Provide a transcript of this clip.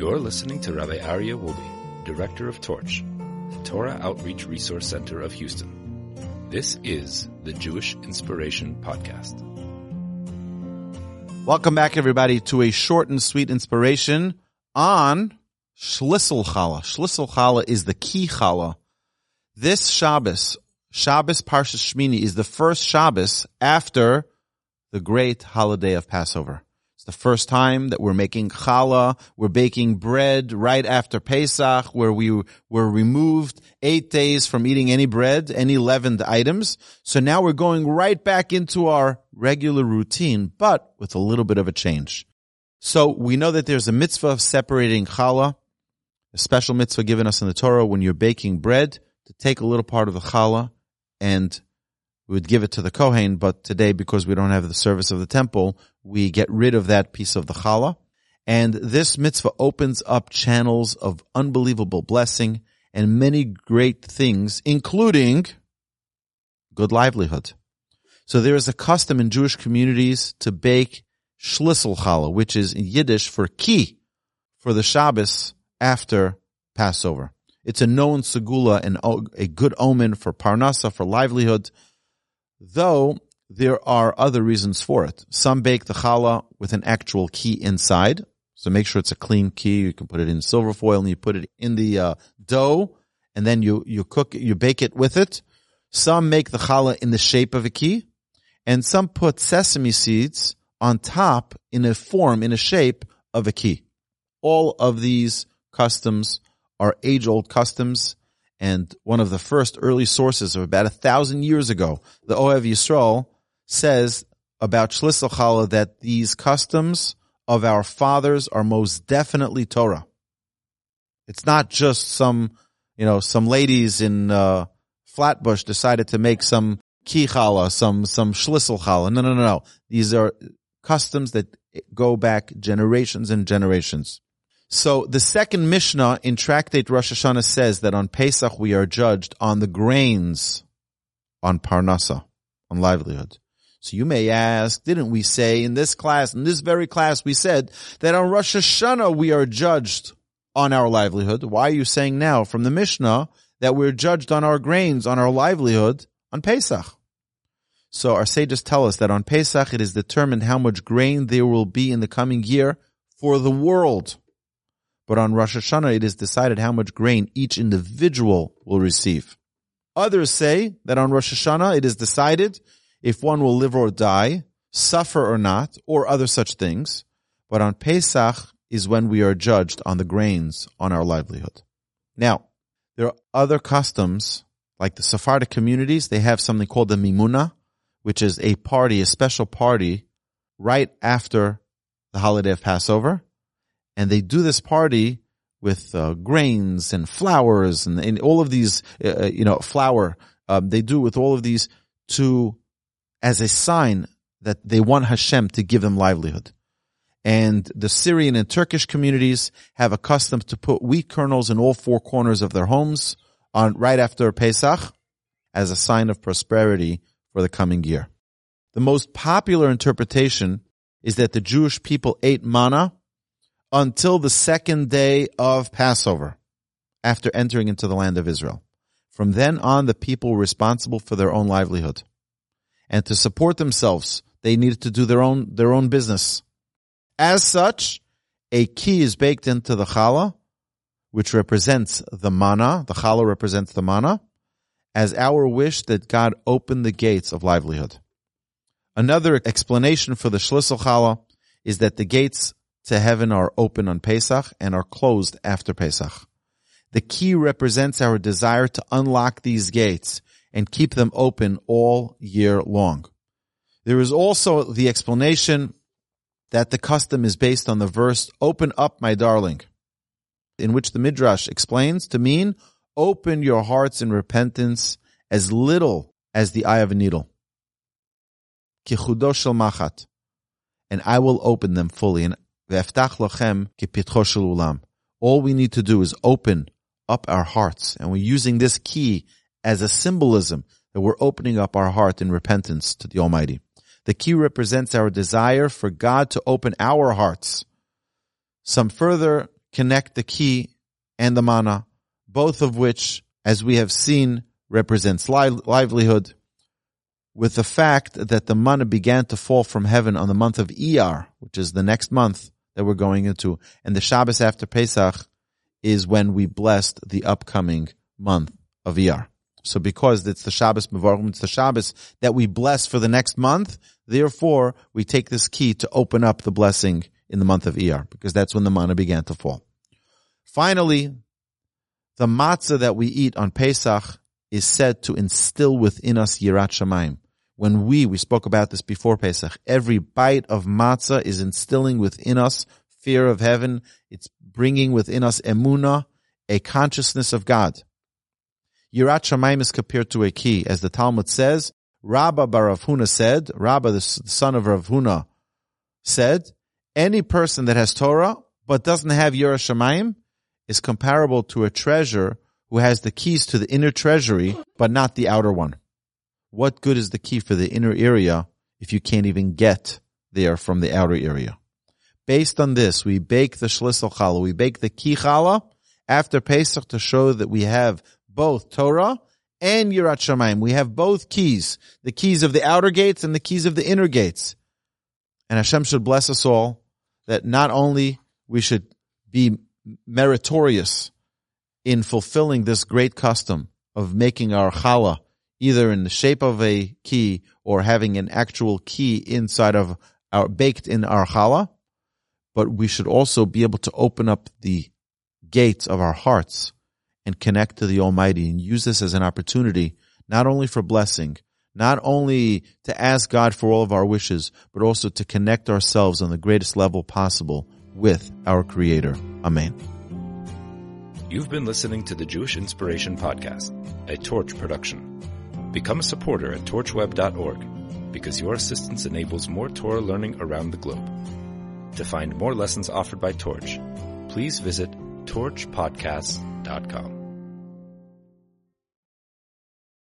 You're listening to Rabbi Aryeh Wolbe, Director of Torch, the Torah Outreach Resource Center of Houston. This is the Jewish Inspiration Podcast. Welcome back, everybody, to a short and sweet inspiration on Shlissel Challah. Shlissel Challah is the key challah. This Shabbos, Shabbos Parshas Shemini, is the first Shabbos after the great holiday of Passover. The first time that we're making challah. We're baking bread right after Pesach, where we were removed eight days from eating any bread, any leavened items. So now we're going right back into our regular routine, but with a little bit of a change. So we know that there's a mitzvah of separating challah, a special mitzvah given us in the Torah when you're baking bread to take a little part of the challah and we would give it to the Kohen, but today, because we don't have the service of the temple, we get rid of that piece of the challah. And this mitzvah opens up channels of unbelievable blessing and many great things, including good livelihood. So there is a custom in Jewish communities to bake Shlissel challah, which is in Yiddish for key for the Shabbos after Passover. It's a known segula and a good omen for parnasa, for livelihood though there are other reasons for it. Some bake the challah with an actual key inside. So make sure it's a clean key. You can put it in silver foil and you put it in the uh, dough and then you, you cook you bake it with it. Some make the challah in the shape of a key and some put sesame seeds on top in a form, in a shape of a key. All of these customs are age old customs and one of the first early sources of about a thousand years ago, the Ohev Yisrael says about Shlissel Challah that these customs of our fathers are most definitely Torah. It's not just some, you know, some ladies in uh, Flatbush decided to make some key challah, some some Shlissel Challah. No, no, no, no. These are customs that go back generations and generations. So the second Mishnah in Tractate Rosh Hashanah says that on Pesach we are judged on the grains, on Parnasa, on livelihood. So you may ask, didn't we say in this class, in this very class, we said that on Rosh Hashanah we are judged on our livelihood. Why are you saying now from the Mishnah that we're judged on our grains, on our livelihood on Pesach? So our sages tell us that on Pesach it is determined how much grain there will be in the coming year for the world. But on Rosh Hashanah, it is decided how much grain each individual will receive. Others say that on Rosh Hashanah, it is decided if one will live or die, suffer or not, or other such things. But on Pesach is when we are judged on the grains on our livelihood. Now, there are other customs, like the Sephardic communities, they have something called the Mimuna, which is a party, a special party, right after the holiday of Passover and they do this party with uh, grains and flowers and, and all of these, uh, uh, you know, flour. Um, they do with all of these to, as a sign that they want Hashem to give them livelihood. And the Syrian and Turkish communities have a custom to put wheat kernels in all four corners of their homes on right after Pesach as a sign of prosperity for the coming year. The most popular interpretation is that the Jewish people ate manna until the second day of Passover after entering into the land of Israel. From then on, the people were responsible for their own livelihood. And to support themselves, they needed to do their own, their own business. As such, a key is baked into the challah, which represents the manna. The challah represents the manna as our wish that God open the gates of livelihood. Another explanation for the Shlissel challah is that the gates to heaven are open on Pesach and are closed after Pesach. The key represents our desire to unlock these gates and keep them open all year long. There is also the explanation that the custom is based on the verse, open up my darling, in which the Midrash explains to mean, open your hearts in repentance as little as the eye of a needle. machat. And I will open them fully. And all we need to do is open up our hearts. And we're using this key as a symbolism that we're opening up our heart in repentance to the Almighty. The key represents our desire for God to open our hearts. Some further connect the key and the manna, both of which, as we have seen, represents li- livelihood, with the fact that the manna began to fall from heaven on the month of Iyar, which is the next month that we're going into, and the Shabbos after Pesach is when we blessed the upcoming month of Iyar. So because it's the Shabbos Mevarchim, it's the Shabbos that we bless for the next month, therefore we take this key to open up the blessing in the month of Iyar, because that's when the manna began to fall. Finally, the matzah that we eat on Pesach is said to instill within us Yirat Shamayim. When we, we spoke about this before Pesach, every bite of matzah is instilling within us fear of heaven. It's bringing within us emuna, a consciousness of God. Yirat Shamayim is compared to a key. As the Talmud says, Rabba bar Huna said, Rabba, the son of Rav Huna, said, any person that has Torah but doesn't have Yirat Shamayim is comparable to a treasure who has the keys to the inner treasury but not the outer one. What good is the key for the inner area if you can't even get there from the outer area? Based on this, we bake the Shlissel Challah, we bake the Key Challah after Pesach to show that we have both Torah and Yirat Shamayim. We have both keys, the keys of the outer gates and the keys of the inner gates. And Hashem should bless us all that not only we should be meritorious in fulfilling this great custom of making our challah either in the shape of a key or having an actual key inside of our baked in our challah, but we should also be able to open up the gates of our hearts and connect to the Almighty and use this as an opportunity, not only for blessing, not only to ask God for all of our wishes, but also to connect ourselves on the greatest level possible with our Creator. Amen. You've been listening to the Jewish Inspiration Podcast, a Torch production. Become a supporter at torchweb.org because your assistance enables more Torah learning around the globe. To find more lessons offered by Torch, please visit torchpodcasts.com.